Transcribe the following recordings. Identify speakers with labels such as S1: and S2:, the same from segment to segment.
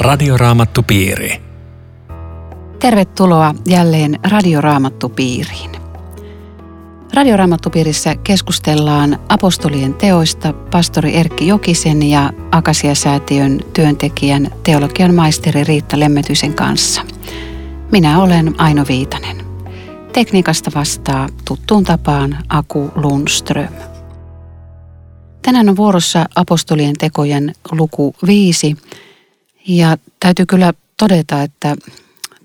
S1: Radioraamattupiiri.
S2: Tervetuloa jälleen Radioraamattupiiriin. Radioraamattupiirissä keskustellaan apostolien teoista pastori Erkki Jokisen ja Akasia-säätiön työntekijän teologian maisteri Riitta Lemmetysen kanssa. Minä olen Aino Viitanen. Tekniikasta vastaa tuttuun tapaan Aku Lundström. Tänään on vuorossa apostolien tekojen luku 5 ja täytyy kyllä todeta, että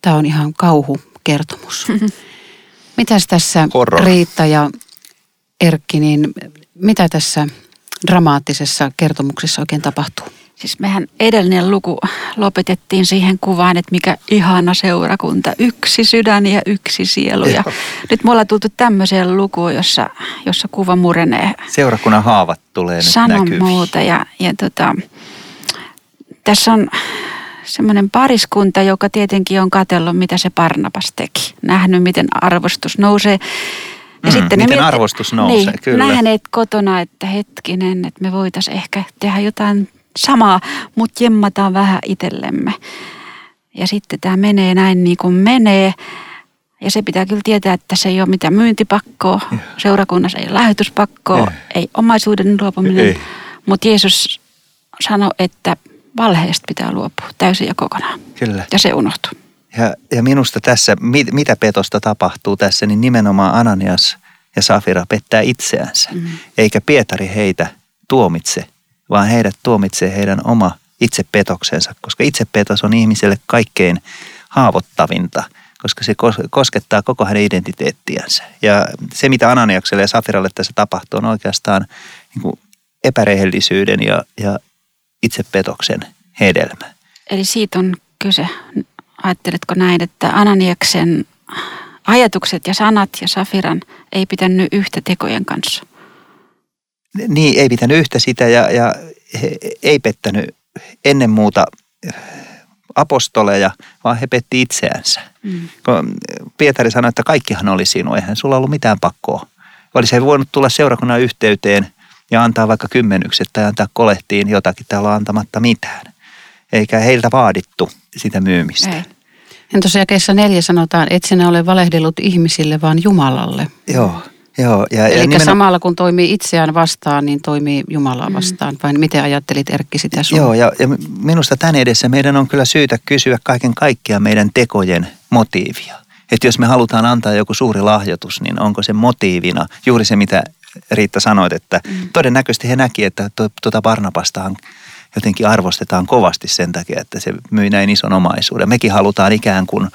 S2: tämä on ihan kauhukertomus. Mitäs tässä
S3: Horror.
S2: Riitta ja Erkki, niin mitä tässä dramaattisessa kertomuksessa oikein tapahtuu?
S4: Siis mehän edellinen luku lopetettiin siihen kuvaan, että mikä ihana seurakunta. Yksi sydän ja yksi sielu. Ja nyt me ollaan tultu tämmöiseen lukuun, jossa, jossa kuva murenee
S3: Seurakunnan haavat tulee nyt
S4: sanon
S3: näkyviin.
S4: muuta. Ja, ja tota, tässä on semmoinen pariskunta, joka tietenkin on katsellut, mitä se Barnabas teki. Nähnyt, miten arvostus nousee.
S3: Mm, miten arvostus nousee,
S4: niin,
S3: kyllä.
S4: Nähneet kotona, että hetkinen, että me voitaisiin ehkä tehdä jotain samaa, mutta jemmataan vähän itsellemme. Ja sitten tämä menee näin niin kuin menee. Ja se pitää kyllä tietää, että se ei ole mitään myyntipakkoa. Seurakunnassa ei ole lähetyspakkoa,
S3: Ei.
S4: ei omaisuuden luopuminen. Mutta Jeesus sanoi, että valheesta pitää luopua täysin ja kokonaan.
S3: Kyllä.
S4: Ja se unohtuu.
S3: Ja, ja minusta tässä, mit, mitä petosta tapahtuu tässä, niin nimenomaan Ananias ja Safira pettää itseänsä. Mm. Eikä Pietari heitä tuomitse, vaan heidät tuomitsee heidän oma itsepetoksensa, koska itsepetos on ihmiselle kaikkein haavoittavinta, koska se kos- koskettaa koko hänen identiteettiänsä. Ja se, mitä Ananiakselle ja Safiralle tässä tapahtuu, on oikeastaan niin kuin epärehellisyyden ja, ja itsepetoksen hedelmä.
S4: Eli siitä on kyse. Ajatteletko näin, että Ananiaksen ajatukset ja sanat ja Safiran ei pitänyt yhtä tekojen kanssa?
S3: Niin, ei pitänyt yhtä sitä ja, ja he ei pettänyt ennen muuta apostoleja, vaan he petti itseänsä.
S4: Mm.
S3: Kun Pietari sanoi, että kaikkihan oli sinun, eihän sulla ollut mitään pakkoa. Olisi he voinut tulla seurakunnan yhteyteen ja antaa vaikka kymmenykset tai antaa kolehtiin jotakin, täällä on antamatta mitään. Eikä heiltä vaadittu sitä myymistä.
S4: Ei.
S2: Ja tuossa jakeessa neljä sanotaan, et sinä ole valehdellut ihmisille, vaan Jumalalle.
S3: Joo, joo. Ja, ja
S2: Eli
S3: nimenomaan-
S2: samalla kun toimii itseään vastaan, niin toimii Jumalaa vastaan. Vai miten ajattelit Erkki sitä sun?
S3: Joo, ja, ja minusta tämän edessä meidän on kyllä syytä kysyä kaiken kaikkiaan meidän tekojen motiivia. Että jos me halutaan antaa joku suuri lahjoitus, niin onko se motiivina juuri se, mitä Riitta sanoit, että mm. todennäköisesti he näki, että tuota Barnabastahan jotenkin arvostetaan kovasti sen takia, että se myi näin ison omaisuuden. Mekin halutaan ikään kuin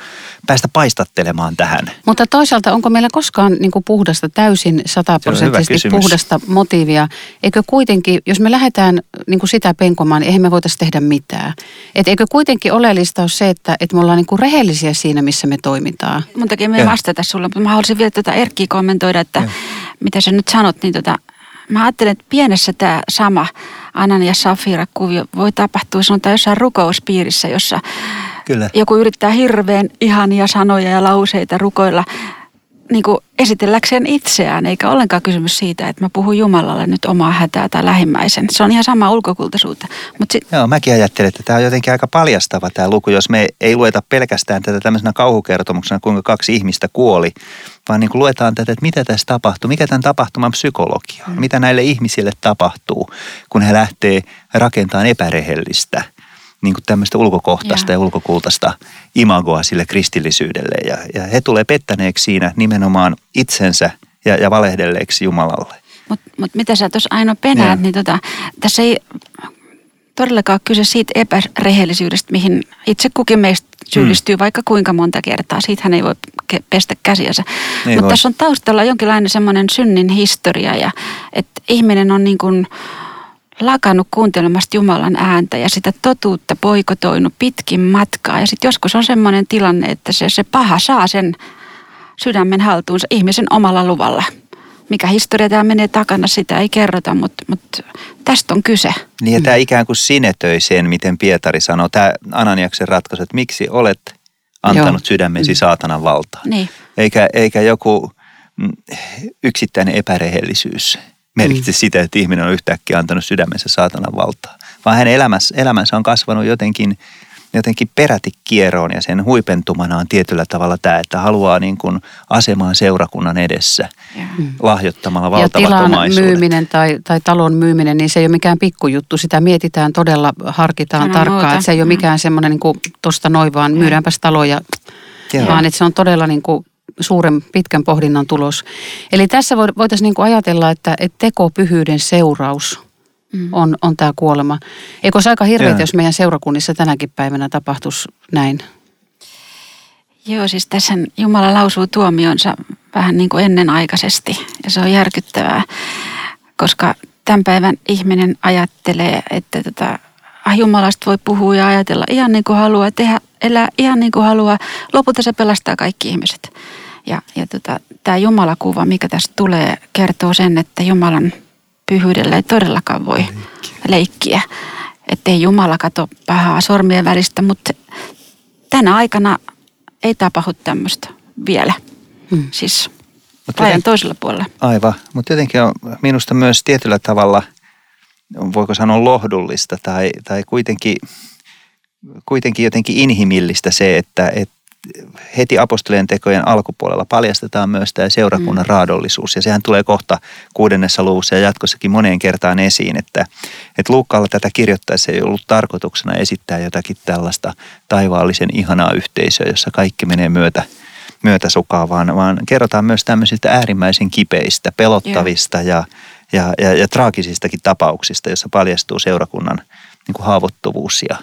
S3: päästä paistattelemaan tähän.
S2: Mutta toisaalta onko meillä koskaan niin kuin puhdasta, täysin sataprosenttisesti puhdasta motiivia? Eikö kuitenkin, jos me lähdetään niin kuin sitä penkomaan, niin eihän me voitaisiin tehdä mitään. Et eikö kuitenkin oleellista ole se, että, että me ollaan niin kuin rehellisiä siinä, missä me toimitaan?
S4: Mun takia me vastata sulle, mutta mä haluaisin vielä tätä Erkkiä kommentoida, että mitä sä nyt sanot, niin tota, mä ajattelen, että pienessä tämä sama Anan ja Safira kuvio voi tapahtua sanotaan jossain rukouspiirissä, jossa
S3: Kyllä.
S4: joku yrittää hirveän ihania sanoja ja lauseita rukoilla niin kuin esitelläkseen itseään, eikä ollenkaan kysymys siitä, että mä puhun Jumalalle nyt omaa hätää tai lähimmäisen. Se on ihan sama ulkokultaisuutta. Mutta sit,
S3: Joo, mäkin ajattelen, että tämä on jotenkin aika paljastava tämä luku, jos me ei lueta pelkästään tätä tämmöisenä kauhukertomuksena, kuinka kaksi ihmistä kuoli, vaan niin kuin luetaan tätä, että mitä tässä tapahtuu, mikä tämän tapahtuman psykologia on, mitä näille ihmisille tapahtuu, kun he lähtee rakentamaan epärehellistä, niin kuin tämmöistä ulkokohtaista ja,
S4: Joo.
S3: ulkokultaista imagoa sille kristillisyydelle. Ja, ja he tulee pettäneeksi siinä nimenomaan itsensä ja, ja valehdelleeksi Jumalalle.
S4: Mutta mut mitä sä tuossa Aino penäät,
S3: Joo.
S4: niin tota, tässä ei todellakaan kyse siitä epärehellisyydestä, mihin itse kukin meistä syyllistyy vaikka kuinka monta kertaa. Siitähän ei voi ke- pestä käsiänsä. Mutta tässä on taustalla jonkinlainen semmoinen synnin historia ja että ihminen on niin kuin lakannut kuuntelemasta Jumalan ääntä ja sitä totuutta poikotoinut pitkin matkaa. Ja sitten joskus on semmoinen tilanne, että se, se paha saa sen sydämen haltuunsa ihmisen omalla luvalla. Mikä historia tämä menee takana, sitä ei kerrota, mutta, mutta tästä on kyse.
S3: Niin ja tämä ikään kuin sinetöi sen, miten Pietari sanoo, tämä Ananiaksen ratkaisu, että miksi olet antanut
S2: Joo.
S3: sydämesi saatanan valtaan.
S4: Niin.
S3: Eikä, eikä joku mm, yksittäinen epärehellisyys merkitse sitä, että ihminen on yhtäkkiä antanut sydämensä saatanan valtaan. Vaan hänen elämänsä, elämänsä on kasvanut jotenkin jotenkin peräti kieroon ja sen huipentumana on tietyllä tavalla tämä, että haluaa niin kuin asemaan seurakunnan edessä mm. lahjoittamalla valtavat
S2: Ja tilan
S3: omaisuudet.
S2: myyminen tai, tai talon myyminen, niin se ei ole mikään pikkujuttu. Sitä mietitään todella, harkitaan
S4: Ilman
S2: tarkkaan.
S4: muuta.
S2: Että se ei ole
S4: Mm.
S2: mikään semmoinen niin tuosta noin vaan myydäänpäs taloja,
S3: Joo.
S2: vaan että se on todella niin kuin suuren pitkän pohdinnan tulos. Eli tässä vo- voitaisiin niin kuin ajatella, että, että tekopyhyyden seuraus
S4: Mm.
S2: on, on tämä kuolema. Eikö se aika hirveätä,
S3: Joo.
S2: jos meidän seurakunnissa tänäkin päivänä tapahtuisi näin?
S4: Joo, siis tässä Jumala lausuu tuomionsa vähän niin kuin ennenaikaisesti ja se on järkyttävää, koska tämän päivän ihminen ajattelee, että tota, ah, Jumalasta voi puhua ja ajatella ihan niin kuin haluaa, tehdä, elää ihan niin kuin haluaa. Lopulta se pelastaa kaikki ihmiset. Ja, ja tota, tämä Jumalakuva, mikä tästä tulee, kertoo sen, että Jumalan pyhyydellä ei todellakaan voi leikkiä. Että ei Jumala kato pahaa sormien välistä, mutta tänä aikana ei tapahdu tämmöistä vielä.
S2: Mm.
S4: Siis rajan
S3: joten-
S4: toisella puolella.
S3: Aivan, mutta jotenkin on minusta myös tietyllä tavalla, voiko sanoa lohdullista tai, tai kuitenkin, kuitenkin jotenkin inhimillistä se, että, että heti apostolien tekojen alkupuolella paljastetaan myös tämä seurakunnan mm. raadollisuus. Ja sehän tulee kohta kuudennessa luvussa ja jatkossakin moneen kertaan esiin, että, että Luukkaalla tätä kirjoittaessa ei ollut tarkoituksena esittää jotakin tällaista taivaallisen ihanaa yhteisöä, jossa kaikki menee myötä, myötäsukaa, vaan, vaan kerrotaan myös tämmöisistä äärimmäisen kipeistä, pelottavista ja, ja, ja, ja traagisista,kin tapauksista, jossa paljastuu seurakunnan niin kuin haavoittuvuus ja,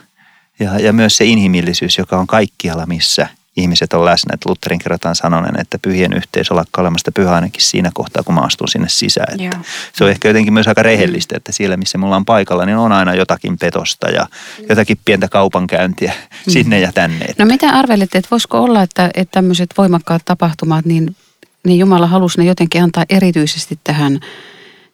S3: ja, ja myös se inhimillisyys, joka on kaikkialla, missä ihmiset on läsnä. Että Lutherin kerrotaan sanonen, että pyhien yhteisö lakkaa olemasta pyhä ainakin siinä kohtaa, kun mä astun sinne sisään. Että
S4: Joo.
S3: se on ehkä jotenkin myös aika rehellistä, että siellä missä me ollaan paikalla, niin on aina jotakin petosta ja jotakin pientä kaupankäyntiä sinne ja tänne.
S2: No mitä arvelette, että voisiko olla, että, että tämmöiset voimakkaat tapahtumat, niin, niin Jumala halusi ne jotenkin antaa erityisesti tähän,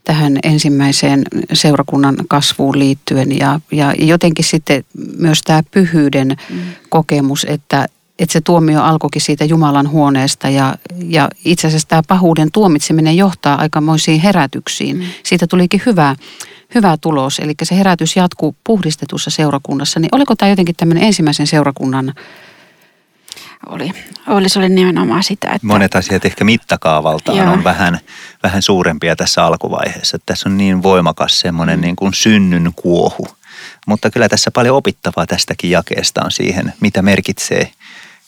S2: tähän ensimmäiseen seurakunnan kasvuun liittyen ja, ja jotenkin sitten myös tämä pyhyyden mm. kokemus, että, että se tuomio alkoikin siitä Jumalan huoneesta ja, ja itse asiassa tämä pahuuden tuomitseminen johtaa aikamoisiin herätyksiin. Mm. Siitä tulikin hyvä, hyvä tulos, eli se herätys jatkuu puhdistetussa seurakunnassa. Niin oliko tämä jotenkin tämmöinen ensimmäisen seurakunnan
S4: Oli. oli. Se oli nimenomaan sitä, että...
S3: Monet asiat ehkä mittakaavaltaan
S4: Joo.
S3: on vähän, vähän suurempia tässä alkuvaiheessa. Että Tässä on niin voimakas semmoinen niin kuin synnyn kuohu. Mutta kyllä tässä paljon opittavaa tästäkin jakeesta on siihen, mitä merkitsee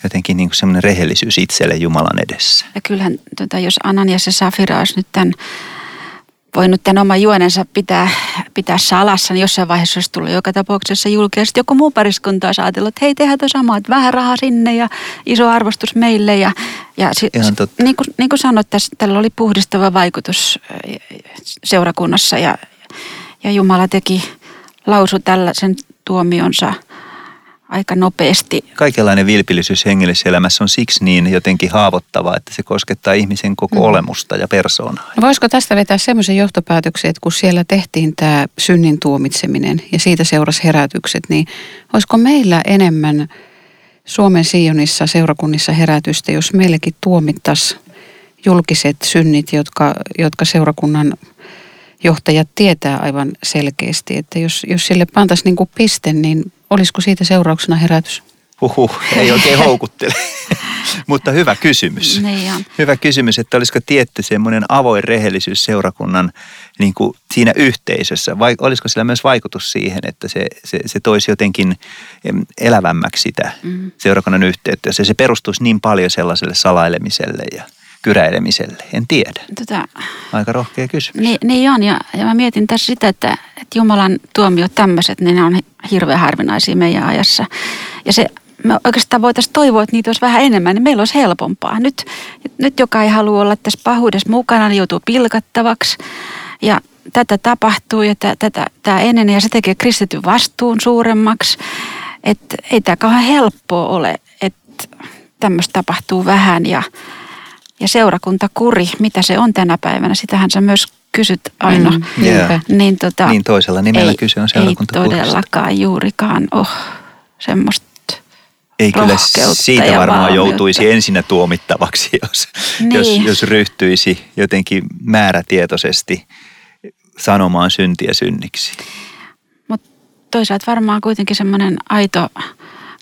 S3: jotenkin niin semmoinen rehellisyys itselle Jumalan edessä.
S4: Ja kyllähän, tota, jos Ananias ja Safira olisi nyt tämän, voinut tämän oman juonensa pitää, pitää salassa, niin jossain vaiheessa olisi tullut joka tapauksessa julkisesti. Joku muu pariskunta olisi ajatellut, että hei, tehdään tuo sama, että vähän rahaa sinne ja iso arvostus meille. Ja, ja si,
S3: totta.
S4: niin, kuin, niin kuin sanoit, tässä, tällä oli puhdistava vaikutus äh, seurakunnassa ja, ja Jumala teki, lausu tällaisen tuomionsa aika nopeasti.
S3: Kaikenlainen vilpillisyys hengellisessä elämässä on siksi niin jotenkin haavoittava, että se koskettaa ihmisen koko mm. olemusta ja persoonaa.
S2: No voisiko tästä vetää semmoisen johtopäätöksen, että kun siellä tehtiin tämä synnin tuomitseminen ja siitä seurasi herätykset, niin olisiko meillä enemmän Suomen Sionissa seurakunnissa herätystä, jos meillekin tuomittaisiin julkiset synnit, jotka, jotka seurakunnan johtajat tietää aivan selkeästi, että jos, jos sille pantaisiin niin kuin piste, niin olisiko siitä seurauksena herätys?
S3: Huhhuh, ei oikein houkuttele. Mutta hyvä kysymys.
S4: Niin on.
S3: Hyvä kysymys, että olisiko tietty semmoinen avoin rehellisyys seurakunnan niin kuin siinä yhteisössä, vai olisiko sillä myös vaikutus siihen, että se, se, se toisi jotenkin elävämmäksi sitä mm. seurakunnan yhteyttä, jos se perustuisi niin paljon sellaiselle salailemiselle ja kyräilemiselle, en tiedä.
S4: Tota,
S3: Aika rohkea kysymys.
S4: Niin, niin on, ja, ja mä mietin tässä sitä, että, että Jumalan tuomiot tämmöiset, niin ne on hirveän harvinaisia meidän ajassa. Ja se, me oikeastaan voitaisiin toivoa, että niitä olisi vähän enemmän, niin meillä olisi helpompaa. Nyt, nyt joka ei halua olla tässä pahuudessa mukana, niin joutuu pilkattavaksi. Ja tätä tapahtuu ja tä- tätä, tämä enenee ja se tekee kristityn vastuun suuremmaksi. Että ei tämä kauhean helppoa ole, että tämmöistä tapahtuu vähän ja, ja seurakuntakuri, mitä se on tänä päivänä, sitähän sä myös kysyt aina.
S2: Mm,
S3: niinpä.
S4: Niin, tota,
S3: Niin toisella nimellä
S4: ei,
S3: kyse on
S4: Ei
S3: seurakuntakurista.
S4: todellakaan juurikaan ole semmoista
S3: Ei kyllä siitä varmaan
S4: valmiutta.
S3: joutuisi ensinnä tuomittavaksi, jos,
S4: Niin.
S3: jos, jos ryhtyisi jotenkin määrätietoisesti sanomaan syntiä synniksi.
S4: Mutta toisaalta varmaan kuitenkin semmoinen aito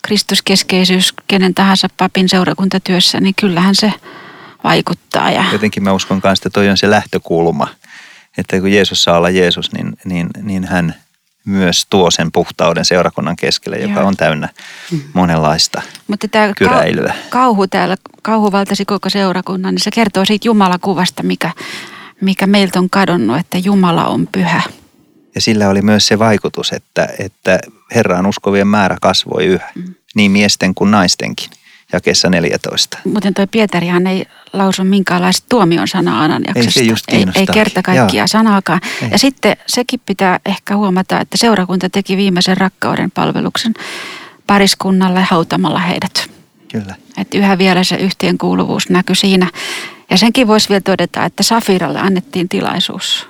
S4: kristuskeskeisyys kenen tahansa papin seurakuntatyössä, niin kyllähän se vaikuttaa. Ja...
S3: Jotenkin mä uskon kanssa, että toi on se lähtökulma, että kun Jeesus saa olla Jeesus, niin, niin, niin hän myös tuo sen puhtauden seurakunnan keskelle, joka Joo. on täynnä mm. monenlaista Mutta tämä kyräilyä.
S4: kauhu täällä, kauhu valtasi koko seurakunnan, niin se kertoo siitä Jumalakuvasta, mikä, mikä meiltä on kadonnut, että Jumala on pyhä.
S3: Ja sillä oli myös se vaikutus, että, että Herraan uskovien määrä kasvoi yhä, mm. niin miesten kuin naistenkin jakeessa 14.
S4: Muuten toi Pietarihan ei lausu minkäänlaista tuomion sanaa Ananiaksesta.
S3: Ei se just
S4: ei, ei kerta kaikkia sanaakaan. Ei. Ja sitten sekin pitää ehkä huomata, että seurakunta teki viimeisen rakkauden palveluksen pariskunnalle hautamalla heidät.
S3: Kyllä.
S4: Että yhä vielä se yhteenkuuluvuus näkyy siinä. Ja senkin voisi vielä todeta, että Safiralle annettiin tilaisuus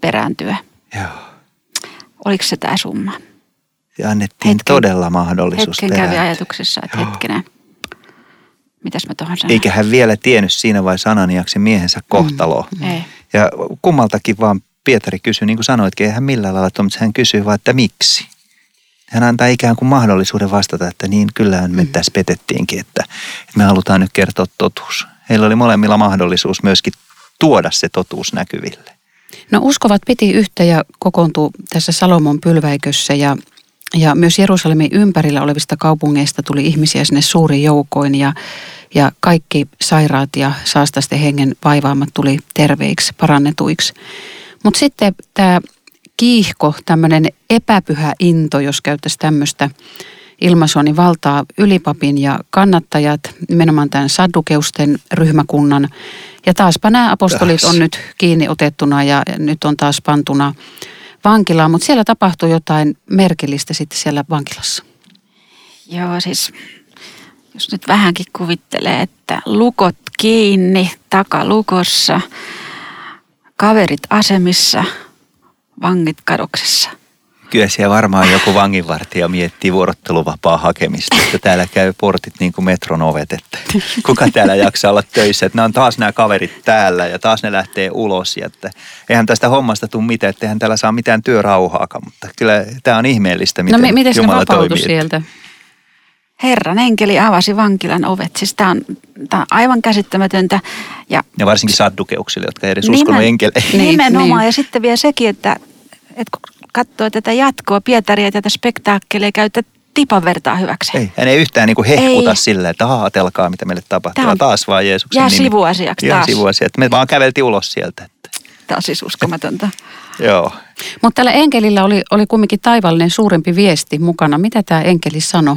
S4: perääntyä.
S3: Joo.
S4: Oliko se tämä summa?
S3: Ja annettiin hetken, todella mahdollisuus
S4: Hetken kävi ajatuksessa, että Joo. hetkinen, mitäs mä tuohon sanon?
S3: Eikä hän vielä tiennyt siinä vai Ananiaksen miehensä kohtaloa.
S4: Mm, ei.
S3: Ja kummaltakin vaan Pietari kysyi, niin kuin sanoitkin, ei hän millään lailla mutta hän kysyi vaan, että miksi. Hän antaa ikään kuin mahdollisuuden vastata, että niin kyllähän me mm. tässä petettiinkin, että, että me halutaan nyt kertoa totuus. Heillä oli molemmilla mahdollisuus myöskin tuoda se totuus näkyville.
S2: No uskovat piti yhtä ja kokoontui tässä Salomon pylväikössä ja, ja myös Jerusalemin ympärillä olevista kaupungeista tuli ihmisiä sinne suuriin joukoin ja, ja kaikki sairaat ja saastaisten hengen vaivaamat tuli terveiksi, parannetuiksi. Mutta sitten tämä kiihko, tämmöinen epäpyhä into, jos käyttäisi tämmöistä ilmaisua, niin valtaa ylipapin ja kannattajat, nimenomaan tämän saddukeusten ryhmäkunnan. Ja taaspa nämä apostolit on nyt kiinni otettuna ja nyt on taas pantuna vankilaan, mutta siellä tapahtuu jotain merkillistä sitten siellä vankilassa.
S4: Joo, siis jos nyt vähänkin kuvittelee, että lukot kiinni, takalukossa, kaverit asemissa, vangit kadoksessa –
S3: kyllä siellä varmaan joku vanginvartija miettii vuorotteluvapaa hakemista, että täällä käy portit niin kuin metron ovet, että kuka täällä jaksaa olla töissä, että nämä on taas nämä kaverit täällä ja taas ne lähtee ulos, ja että eihän tästä hommasta tule mitään, että eihän täällä saa mitään työrauhaakaan, mutta kyllä tämä on ihmeellistä, miten no, miten Jumala toimii.
S2: sieltä?
S4: Herran enkeli avasi vankilan ovet. Siis tämä on, tämä on aivan käsittämätöntä.
S3: Ja, ja varsinkin saddukeuksille, jotka ei edes nimen, uskonut enkeleihin.
S4: Nimenomaan. Niin. Ja sitten vielä sekin, että, että katsoo tätä jatkoa, Pietaria ja tätä spektaakkelia käyttää tipan vertaa hyväksi.
S3: Ei, hän ei yhtään niin kuin hehkuta ei. silleen, että ajatelkaa mitä meille tapahtuu. Tämä taas vaan Jeesuksen
S4: jää
S3: nimi.
S4: sivuasiaksi
S3: jää taas. sivuasiaksi. Me vaan käveltiin ulos sieltä. Että.
S4: Tämä on siis uskomatonta.
S3: Joo.
S2: Mutta tällä enkelillä oli, oli kumminkin taivallinen suurempi viesti mukana. Mitä tämä enkeli sanoi?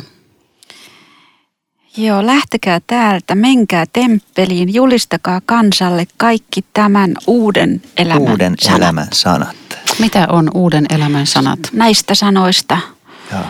S4: Joo, lähtekää täältä, menkää temppeliin, julistakaa kansalle kaikki tämän uuden elämän
S3: Uuden
S4: sanat.
S3: elämän sanat.
S2: Mitä on uuden elämän sanat?
S4: Näistä sanoista Joo.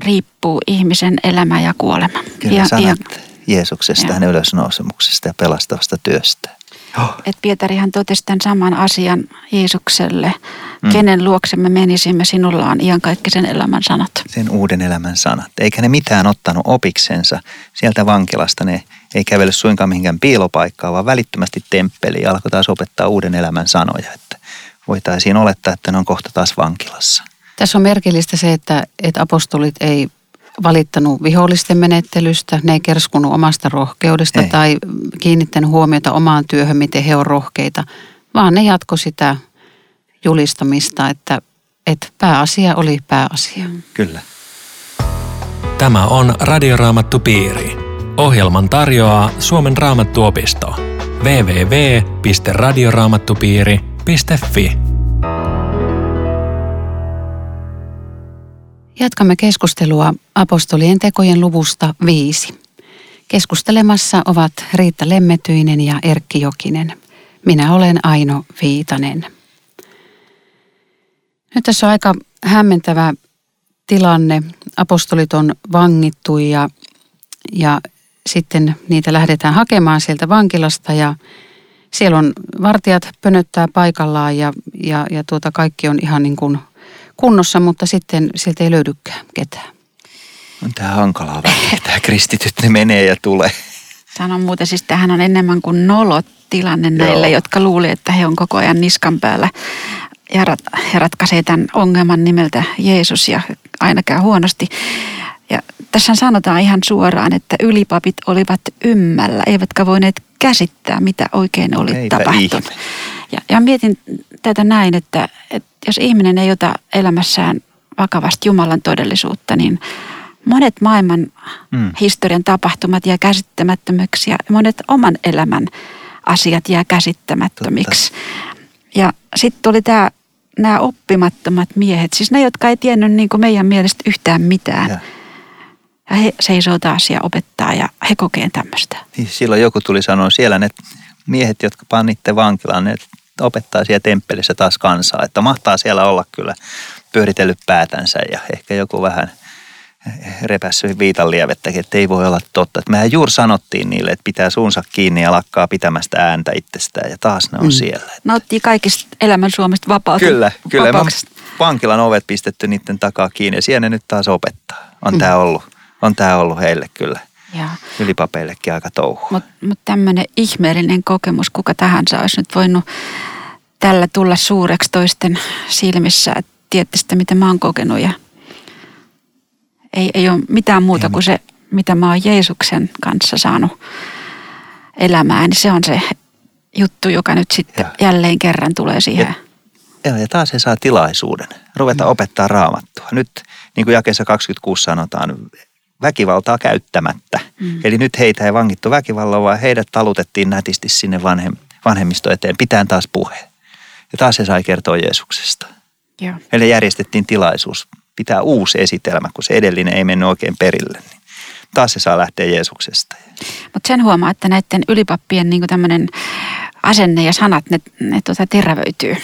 S4: riippuu ihmisen elämä ja kuolema.
S3: Kyllä ja, sanat ja, Jeesuksesta, ja. hänen ylösnousemuksesta ja pelastavasta työstä.
S4: Oh. Et Pietarihan totesi tämän saman asian Jeesukselle. Mm. Kenen luokse me menisimme, sinulla on iankaikkisen elämän sanat.
S3: Sen uuden elämän sanat. Eikä ne mitään ottanut opiksensa sieltä vankilasta. Ne ei kävele suinkaan mihinkään piilopaikkaan, vaan välittömästi temppeliin ja alkoi taas opettaa uuden elämän sanoja. Että voitaisiin olettaa, että ne on kohta taas vankilassa.
S2: Tässä on merkillistä se, että, että apostolit ei valittanut vihollisten menettelystä, ne ei kerskunut omasta rohkeudesta ei. tai kiinnittänyt huomiota omaan työhön, miten he on rohkeita, vaan ne jatko sitä julistamista, että, että pääasia oli pääasia.
S3: Kyllä.
S1: Tämä on Radioraamattu Piiri. Ohjelman tarjoaa Suomen raamattuopisto. www.radioraamattupiiri.fi
S2: Jatkamme keskustelua apostolien tekojen luvusta viisi. Keskustelemassa ovat Riitta Lemmetyinen ja Erkki Jokinen. Minä olen Aino Viitanen. Nyt tässä on aika hämmentävä tilanne. Apostolit on vangittu ja, ja sitten niitä lähdetään hakemaan sieltä vankilasta ja siellä on vartijat pönöttää paikallaan ja, ja, ja tuota kaikki on ihan niin kuin kunnossa, mutta sitten sieltä ei löydykään ketään.
S3: On tämä hankalaa väliä. Tämä kristityt ne menee ja tulee.
S4: Sanon muuten, siis tämähän on enemmän kuin nolot tilanne näille, Joo. jotka luuli, että he on koko ajan niskan päällä ja, rat, he ratkaisee tämän ongelman nimeltä Jeesus ja aina käy huonosti. Ja tässä sanotaan ihan suoraan, että ylipapit olivat ymmällä, eivätkä voineet käsittää, mitä oikein oli
S3: Eipä
S4: tapahtunut.
S3: ihme.
S4: Ja, ja mietin tätä näin, että, että jos ihminen ei ota elämässään vakavasti Jumalan todellisuutta, niin monet maailman
S3: Mm.
S4: historian tapahtumat jää käsittämättömiksi ja monet oman elämän asiat jää käsittämättömiksi. Ja sitten tuli tämä nämä oppimattomat miehet, siis ne, jotka ei tiennyt niin kuin meidän mielestä yhtään mitään.
S3: Ja,
S4: Ja he seisoo taas ja opettaa ja he kokee tämmöistä.
S3: niin silloin joku tuli sanoa, siellä ne miehet, jotka panitte vankilaan, ne opettaa siellä temppelissä taas kansaa. Että mahtaa siellä olla kyllä pyöritellyt päätänsä ja ehkä joku vähän repässyt viitan lievettäkin, että ei voi olla totta. Että mehän juuri sanottiin niille, että pitää suunsa kiinni ja lakkaa pitämästä ääntä itsestään ja taas ne on mm. siellä.
S4: Nauttii kaikista elämän Suomesta vapautta.
S3: Kyllä, kyllä.
S4: Vapauksesta.
S3: vankilan ovet pistetty niiden takaa kiinni ja siellä ne nyt taas opettaa. On mm. tämä ollut, on tää ollut heille kyllä
S4: Joo.
S3: ylipapeillekin aika touhu.
S4: Mutta mut tämmöinen ihmeellinen kokemus, kuka tahansa olisi nyt voinut tällä tulla suureksi toisten silmissä. Että tiedätte sitä, mitä mä oon kokenut ja ei, ei ole mitään muuta
S3: Ei,
S4: kuin se, mitä mä oon Jeesuksen kanssa saanut elämään. Niin se on se juttu, joka nyt sitten
S3: Joo.
S4: jälleen kerran tulee siihen.
S3: Ja- Joo, ja taas he saa tilaisuuden ruveta mm. opettaa raamattua. Nyt, niin kuin jakeessa 26 sanotaan, väkivaltaa käyttämättä. Mm. Eli nyt heitä ei vangittu väkivallalla, vaan heidät talutettiin nätisti sinne vanhem, vanhemmisto eteen, pitäen taas puhe. Ja taas he sai kertoa Jeesuksesta.
S4: Joo.
S3: Eli järjestettiin tilaisuus pitää uusi esitelmä, kun se edellinen ei mennyt oikein perille. Niin taas se saa lähteä Jeesuksesta.
S4: Mutta sen huomaa, että näiden ylipappien niin tämmöinen asenne ja sanat, ne, ne tota terävöityy.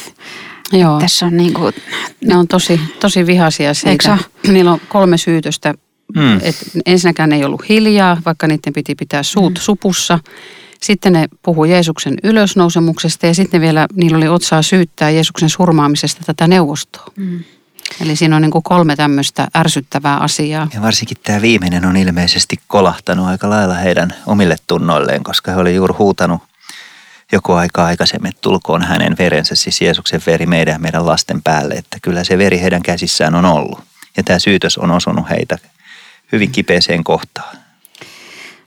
S2: Joo.
S4: Tässä on niin kuin,
S2: Ne on tosi, tosi vihaisia
S4: Eikö
S2: siitä. Niillä on kolme syytöstä.
S3: Mm.
S2: Et ensinnäkään ne ei ollut hiljaa, vaikka niiden piti pitää suut mm. supussa. Sitten ne puhui Jeesuksen ylösnousemuksesta ja sitten vielä niillä oli otsaa syyttää Jeesuksen surmaamisesta tätä neuvostoa.
S4: mm,
S2: Eli siinä on niin kuin kolme tämmöistä ärsyttävää asiaa.
S3: Ja varsinkin tämä viimeinen on ilmeisesti kolahtanut aika lailla heidän omille tunnoilleen, koska he oli juuri huutanut joku aika aikaisemmin, että tulkoon hänen verensä, siis Jeesuksen veri meidän ja meidän lasten päälle, että kyllä se veri heidän käsissään on ollut. Ja tämä syytös on osunut heitä hyvin kipeeseen kohtaan.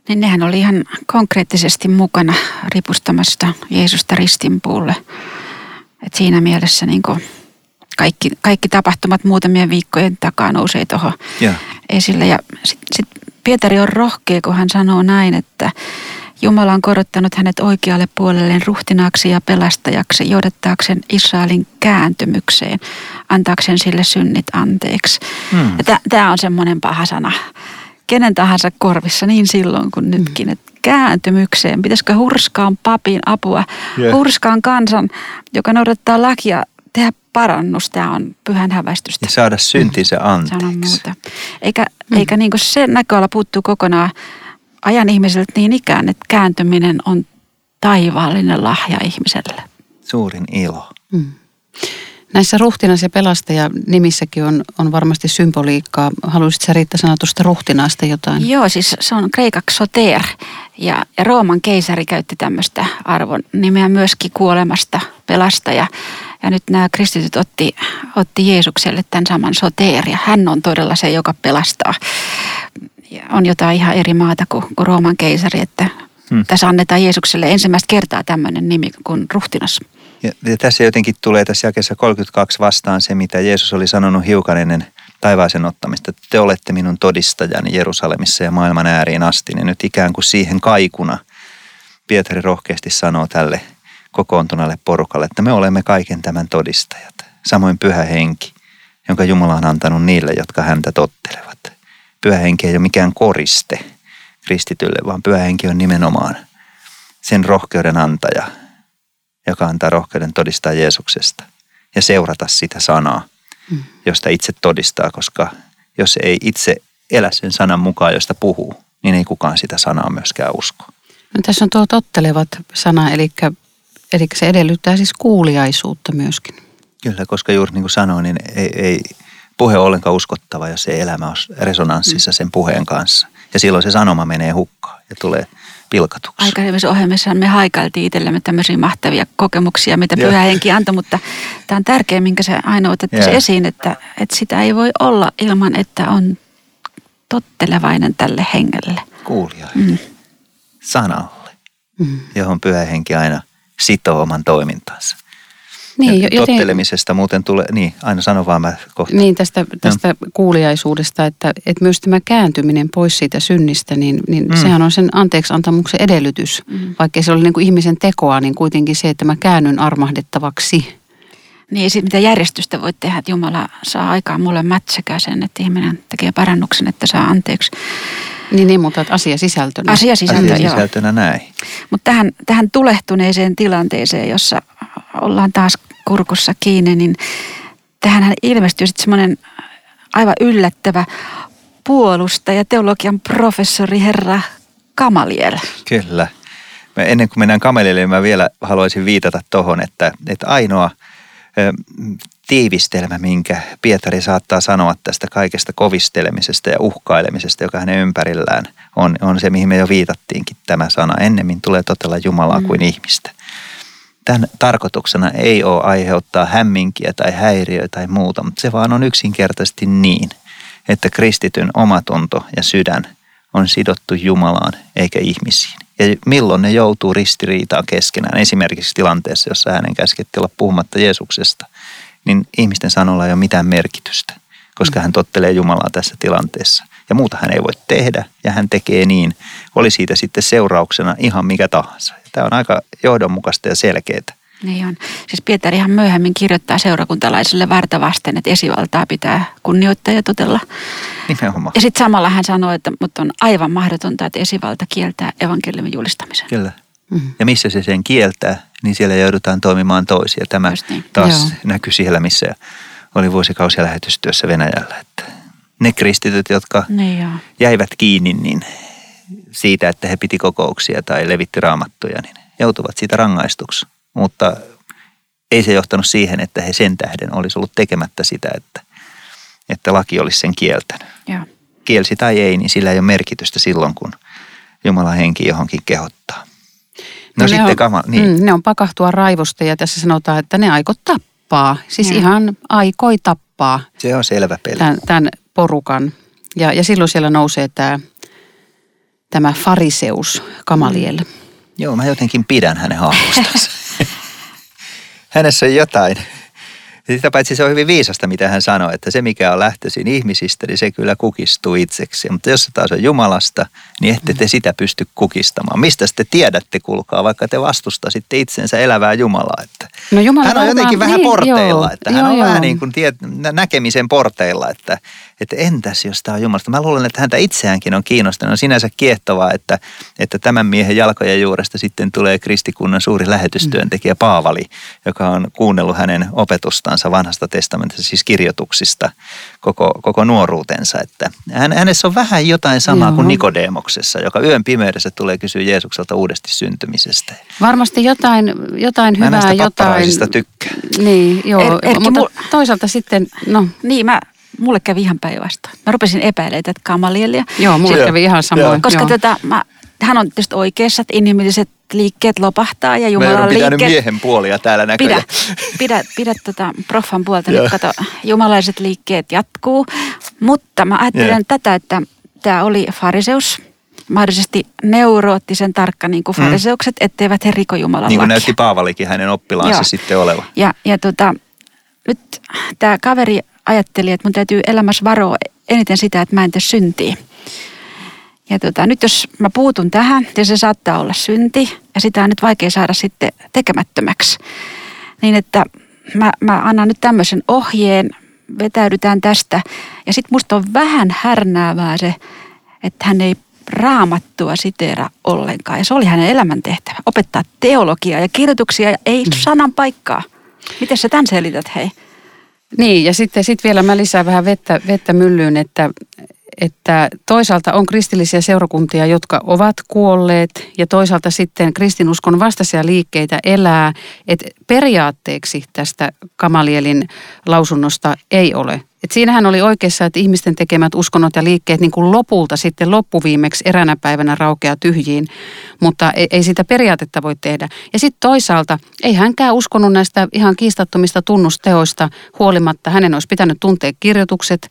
S4: niin nehän oli ihan konkreettisesti mukana ripustamasta Jeesusta ristinpuulle. Et siinä mielessä niin kuin kaikki, kaikki tapahtumat muutamien viikkojen takaa nousee tuohon esille. Ja sitten sit Pietari on rohkea, kun hän sanoo näin, että Jumala on korottanut hänet oikealle puolelleen ruhtinaaksi ja pelastajaksi, johdattaakseen Israelin kääntymykseen, antaakseen sille synnit anteeksi.
S3: Hmm.
S4: Tämä on semmoinen paha sana kenen tahansa korvissa niin silloin kuin nytkin, että kääntymykseen. Pitäisikö hurskaan papin apua,
S3: Joo.
S4: hurskaan kansan, joka noudattaa lakia, tehdä parannus. Tämä on pyhän häväistystä.
S3: ja saada syntinsä
S4: Sanon
S3: anteeksi.
S4: muuta. Eikä, mm. eikä niin se näköala puuttuu kokonaan ajan ihmiseltä niin ikään, että kääntyminen on taivaallinen lahja ihmiselle.
S3: Suurin ilo.
S2: Mm. Näissä ruhtinas- ja pelastaja nimissäkin on, on varmasti symboliikkaa. Haluaisitko sä Riitta sanoa tuosta ruhtinaasta jotain?
S4: Joo, siis se on kreikaksi soter ja, ja Rooman keisari käytti tämmöistä arvon nimeä myöskin kuolemasta pelastaja. Ja nyt nämä kristityt otti, otti Jeesukselle tämän saman soter ja hän on todella se, joka pelastaa. Ja on jotain ihan eri maata kuin, kuin Rooman keisari, että
S3: Hmm.
S4: tässä annetaan Jeesukselle ensimmäistä kertaa tämmöinen nimi kuin ruhtinas.
S3: Ja, ja tässä jotenkin tulee tässä jakeessa 32 vastaan se, mitä Jeesus oli sanonut hiukan ennen taivaaseen ottamista. että Te olette minun todistajani Jerusalemissa ja maailman ääriin asti. Ja nyt ikään kuin siihen kaikuna Pietari rohkeasti sanoo tälle kokoontuneelle porukalle, että me olemme kaiken tämän todistajat. Samoin pyhä henki, jonka Jumala on antanut niille, jotka häntä tottelevat. Pyhä henki ei ole mikään koriste kristitylle, vaan pyhä henki on nimenomaan sen rohkeuden antaja, joka antaa rohkeuden todistaa Jeesuksesta ja seurata sitä sanaa,
S2: Mm.
S3: josta itse todistaa, koska jos ei itse elä sen sanan mukaan, josta puhuu, niin ei kukaan sitä sanaa myöskään usko.
S2: No, tässä on tuo tottelevat sana, eli, eli se edellyttää siis kuuliaisuutta myöskin.
S3: Kyllä, koska juuri niin kuin sanoin, niin ei, ei puhe ole ollenkaan uskottava, jos ei elämä ole resonanssissa sen puheen kanssa. Ja silloin se sanoma menee hukkaan ja tulee pilkatuksi.
S4: Aikaisemmissa ohjelmissa me haikailtiin itsellemme tämmöisiä mahtavia kokemuksia, mitä pyhä henki antoi, mutta tämä on tärkeä, minkä se aina otettaisiin esiin, että, että sitä ei voi olla ilman, että on tottelevainen tälle hengelle.
S3: Kuulijaille. Mm. Sanalle, mm. johon pyhä henki aina sitoo oman toimintansa. Niin, joten, tottelemisesta muuten tulee, niin aina sano vaan mä kohta.
S2: Niin tästä, tästä no. kuuliaisuudesta, että, että myös tämä kääntyminen pois siitä synnistä, niin, niin mm. sehän on sen anteeksi antamuksen edellytys. Mm. Vaikkei se ole niin kuin ihmisen tekoa, niin kuitenkin se, että mä käännyn armahdettavaksi.
S4: Niin sitten mitä järjestystä voit tehdä, että Jumala saa aikaan molemmat sekä sen, että ihminen tekee parannuksen, että saa anteeksi.
S2: Niin, niin mutta asia sisältönä.
S4: Asia sisältönä,
S3: asia sisältönä näin.
S4: Mutta tähän, tähän tulehtuneeseen tilanteeseen, jossa ollaan taas kurkussa kiinni, niin tähän ilmestyy sitten semmoinen aivan yllättävä puolustaja, teologian professori herra Kamaliel.
S3: Kyllä. Ennen kuin mennään Kamalielle, niin mä vielä haluaisin viitata tuohon, että, että ainoa tiivistelmä, minkä Pietari saattaa sanoa tästä kaikesta kovistelemisesta ja uhkailemisesta, joka hänen ympärillään on, on se, mihin me jo viitattiinkin tämä sana. Ennemmin tulee totella Jumalaa mm. kuin ihmistä. Tämän tarkoituksena ei ole aiheuttaa hämminkiä tai häiriöä tai muuta, mutta se vaan on yksinkertaisesti niin, että kristityn omatunto ja sydän on sidottu Jumalaan eikä ihmisiin. Ja milloin ne joutuu ristiriitaan keskenään, esimerkiksi tilanteessa, jossa hänen käsketti olla puhumatta Jeesuksesta, niin ihmisten sanolla ei ole mitään merkitystä, koska hän tottelee Jumalaa tässä tilanteessa. Ja muuta hän ei voi tehdä, ja hän tekee niin, oli siitä sitten seurauksena ihan mikä tahansa. Tämä on aika johdonmukaista ja selkeää.
S4: Niin on. Siis Pietari ihan myöhemmin kirjoittaa seurakuntalaisille varta vasten, että esivaltaa pitää kunnioittaa ja totella.
S3: Nimenomaan.
S4: Ja sitten samalla hän sanoi, että mutta on aivan mahdotonta, että esivalta kieltää evankeliumin julistamisen.
S3: Kyllä. Mm-hmm. Ja missä se sen kieltää, niin siellä joudutaan toimimaan toisia. Tämä niin. taas Joo. näkyy siellä, missä oli vuosikausia lähetystyössä Venäjällä. Että ne kristityt, jotka niin jäivät kiinni niin siitä, että he piti kokouksia tai levitti raamattuja, niin joutuvat siitä rangaistuksi. Mutta ei se johtanut siihen, että he sen tähden olisi ollut tekemättä sitä, että, että laki olisi sen kieltänyt. Joo. Kielsi tai ei, niin sillä ei ole merkitystä silloin, kun Jumalan henki johonkin kehottaa.
S2: No, no sitten on, kama, niin. mm, ne on pakahtua raivosta ja tässä sanotaan, että ne aiko tappaa. Siis mm. ihan aikoi tappaa.
S3: Se on selvä peli.
S2: Tämän, tämän porukan. Ja, ja silloin siellä nousee tämä, tämä fariseus Kamaliel. Mm.
S3: Joo, mä jotenkin pidän hänen hahmostansa. Hänessä on jotain sitä paitsi se on hyvin viisasta, mitä hän sanoi, että se mikä on lähtöisin ihmisistä, niin se kyllä kukistuu itseksi. Mutta jos se taas on Jumalasta, niin ette te sitä pysty kukistamaan. Mistä te tiedätte, kulkaa, vaikka te vastustasitte itsensä elävää Jumalaa. Että no Jumala hän on jotenkin vähän niin, porteilla, joo, että hän joo, on joo. vähän niin kuin tiet, näkemisen porteilla, että, että entäs jos tämä on Jumalasta. Mä luulen, että häntä itseäänkin on kiinnostanut. On sinänsä kiehtovaa, että, että tämän miehen jalkojen juuresta sitten tulee kristikunnan suuri lähetystyöntekijä Paavali, joka on kuunnellut hänen opetustaan kirjoittamansa vanhasta testamentista, siis kirjoituksista koko, koko nuoruutensa. Että hän, hänessä on vähän jotain samaa Joo. kuin Nikodeemoksessa, joka yön pimeydessä tulee kysyä Jeesukselta uudesti syntymisestä.
S2: Varmasti jotain, jotain
S3: mä
S2: hyvää,
S3: jotain... tykkää.
S2: Niin, joo, er, Erkki, mutta mul... toisaalta sitten, no.
S4: Niin, mä, mulle kävi ihan päinvastoin. Mä rupesin epäilemään tätä kamalielia.
S2: Joo, mulle kävi ihan samoin.
S4: Koska tätä, mä, hän on tietysti oikeassa, että inhimilliset liikkeet lopahtaa ja Jumalan liikkeet...
S3: miehen puolia täällä näköjään.
S4: Pidä, pidä, pidä tota proffan puolta nyt, kato, jumalaiset liikkeet jatkuu. Mutta mä ajattelen yeah. tätä, että tämä oli fariseus, mahdollisesti neuroottisen tarkka niin kuin mm. fariseukset, mm. etteivät he riko Jumalan
S3: Niin
S4: kuin
S3: näytti Paavalikin hänen oppilaansa Joo. sitten oleva.
S4: Ja, ja tota, nyt tämä kaveri ajatteli, että mun täytyy elämässä varoa eniten sitä, että mä en tee syntiä. Ja tota, nyt jos mä puutun tähän, ja se saattaa olla synti, ja sitä on nyt vaikea saada sitten tekemättömäksi. Niin että mä, mä annan nyt tämmöisen ohjeen, vetäydytään tästä. Ja sitten musta on vähän härnäävää se, että hän ei raamattua siteera ollenkaan. Ja se oli hänen elämäntehtävä, opettaa teologiaa ja kirjoituksia ja ei mm. sanan paikkaa. Miten sä tämän selität, hei?
S2: Niin, ja sitten sit vielä mä lisään vähän vettä, vettä myllyyn, että, että toisaalta on kristillisiä seurakuntia, jotka ovat kuolleet ja toisaalta sitten kristinuskon vastaisia liikkeitä elää. Että periaatteeksi tästä Kamalielin lausunnosta ei ole. Et siinähän oli oikeassa, että ihmisten tekemät uskonnot ja liikkeet niin kuin lopulta sitten loppuviimeksi eränä päivänä raukeaa tyhjiin, mutta ei, ei sitä periaatetta voi tehdä. Ja sitten toisaalta ei hänkään uskonut näistä ihan kiistattomista tunnusteoista huolimatta. Hänen olisi pitänyt tuntea kirjoitukset.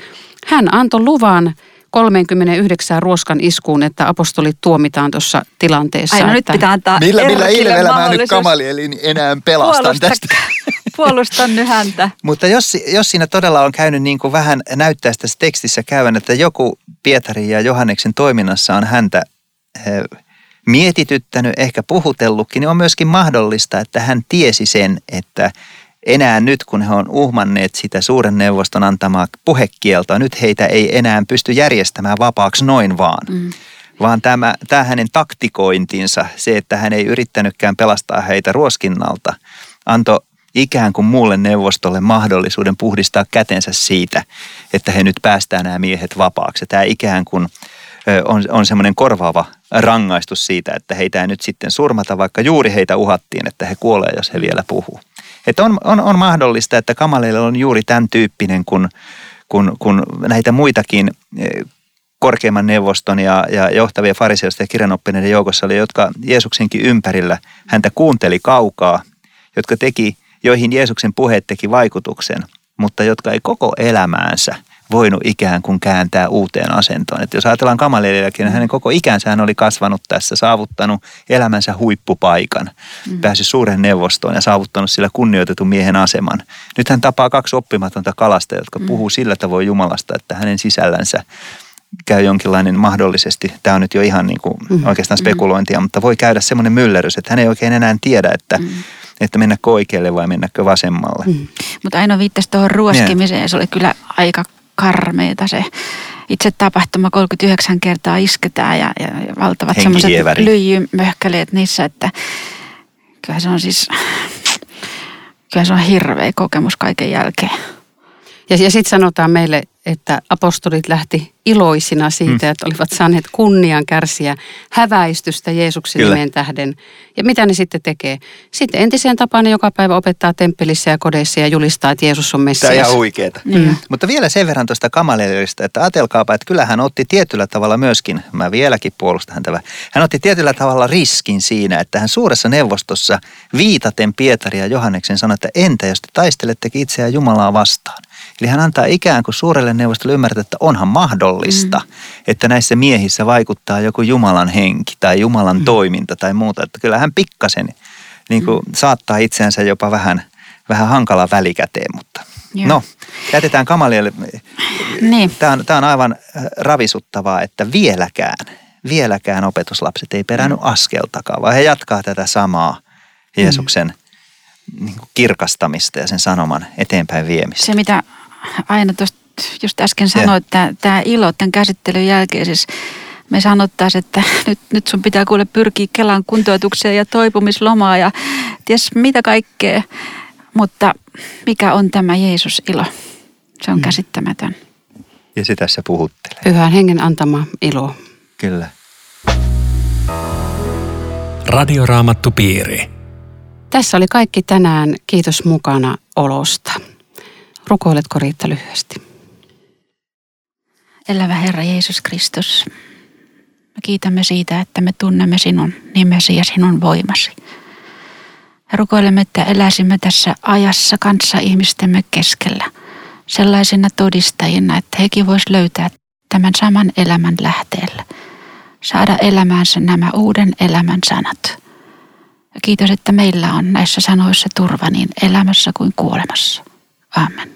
S2: Hän antoi luvan 39 ruoskan iskuun, että apostolit tuomitaan tuossa tilanteessa.
S4: Ai no
S2: että...
S4: nyt pitää antaa
S3: Millä, millä ilveellä mä nyt Kamalielin enää pelastan tästä?
S4: Puolustan nyt häntä.
S3: Mutta jos, jos siinä todella on käynyt niin kuin vähän näyttää tässä tekstissä käyvän, että joku Pietarin ja Johanneksen toiminnassa on häntä eh, mietityttänyt, ehkä puhutellutkin, niin on myöskin mahdollista, että hän tiesi sen, että enää nyt, kun he on uhmanneet sitä suuren neuvoston antamaa puhekieltoa, nyt heitä ei enää pysty järjestämään vapaaksi noin vaan. Mm. Vaan tämä, tämä hänen taktikointinsa, se, että hän ei yrittänytkään pelastaa heitä ruoskinnalta, antoi ikään kuin muulle neuvostolle mahdollisuuden puhdistaa kätensä siitä, että he nyt päästään nämä miehet vapaaksi. Tämä ikään kuin on, on semmoinen korvaava rangaistus siitä, että heitä ei nyt sitten surmata, vaikka juuri heitä uhattiin, että he kuolee, jos he vielä puhuu. Että on, on, on mahdollista, että kamaleilla on juuri tämän tyyppinen, kun, kun, kun näitä muitakin korkeimman neuvoston ja, ja johtavia fariseosta ja kirjanoppineiden joukossa oli, jotka Jeesuksenkin ympärillä häntä kuunteli kaukaa, jotka teki, joihin Jeesuksen puheet teki vaikutuksen, mutta jotka ei koko elämäänsä voinut ikään kuin kääntää uuteen asentoon. Että jos ajatellaan Gamalieliakin, niin hänen koko ikänsä hän oli kasvanut tässä, saavuttanut elämänsä huippupaikan, mm. päässyt suuren neuvostoon ja saavuttanut sillä kunnioitetun miehen aseman. Nyt hän tapaa kaksi oppimatonta kalasta, jotka mm. puhuu sillä tavoin Jumalasta, että hänen sisällänsä käy jonkinlainen mahdollisesti, tämä on nyt jo ihan niin kuin
S2: Mm.
S3: oikeastaan spekulointia, mutta voi käydä semmoinen myllerys, että hän ei oikein enää tiedä, että,
S4: Mm.
S3: Että mennäkö oikealle vai mennäkö vasemmalle.
S2: Mm.
S4: Mutta Aino viittasi tuohon ruoskimiseen ja se oli kyllä aika karmeita se itse tapahtuma 39 kertaa isketään ja, ja, ja valtavat semmoiset lyijymöhkäleet niissä, että kyllä se on siis, kyllä se on hirveä kokemus kaiken jälkeen.
S2: Ja, ja sitten sanotaan meille, että apostolit lähti iloisina siitä, mm. että olivat saaneet kunnian kärsiä häväistystä Jeesuksen
S3: Kyllä.
S2: nimen tähden. Ja mitä ne sitten tekee? Sitten entiseen tapaan ne joka päivä opettaa temppelissä ja kodeissa ja julistaa, että Jeesus on
S3: Tämä on
S2: Messias.
S3: ihan huikeeta.
S4: Mm.
S3: Mutta vielä sen verran tuosta Gamalielista, että ajatelkaapa, että kyllä hän otti tietyllä tavalla myöskin, mä vieläkin puolustan häntä, hän otti tietyllä tavalla riskin siinä, että hän suuressa neuvostossa viitaten Pietaria ja Johanneksen sanoi, että entä jos te taistelettekin itseään Jumalaa vastaan. Eli hän antaa ikään kuin suurelle neuvostolle ymmärtää, että onhan mahdollista, mm. että näissä miehissä vaikuttaa joku Jumalan henki tai Jumalan mm. toiminta tai muuta. Että kyllä hän pikkasen niin kuin mm. saattaa itseänsä jopa vähän, vähän hankala välikäteen, mutta
S4: Joo.
S3: no, jätetään Kamalielle.
S4: Niin.
S3: Tämä on, tämä on aivan äh, ravisuttavaa, että vieläkään, vieläkään opetuslapset ei perännyt askeltakaan, vaan he jatkaa tätä samaa Jeesuksen niin kuin kirkastamista ja sen sanoman eteenpäin viemistä.
S4: Se mitä aina tuosta just äsken sanoit, että tämä ilo tämän käsittelyn jälkeen siis me sanottaisiin, että nyt, nyt sun pitää kuule pyrkiä Kelan kuntoutukseen ja toipumislomaa ja ties mitä kaikkea. Mutta mikä on tämä Jeesus-ilo? Se on
S2: Mm.
S4: käsittämätön.
S3: Ja sitä se puhuttelee.
S2: Pyhän hengen antama ilo.
S3: Kyllä.
S1: Radioraamattu piiri.
S2: Tässä oli kaikki tänään. Kiitos mukana olosta. Rukoiletko Riitta lyhyesti?
S4: Elävä Herra Jeesus Kristus, me kiitämme siitä, että me tunnemme sinun nimesi ja sinun voimasi. Rukoilemme, että eläisimme tässä ajassa kanssa ihmistemme keskellä sellaisina todistajina, että hekin vois löytää tämän saman elämän lähteellä. Saada elämäänsä nämä uuden elämän sanat. Ja kiitos, että meillä on näissä sanoissa turva niin elämässä kuin kuolemassa. Amen.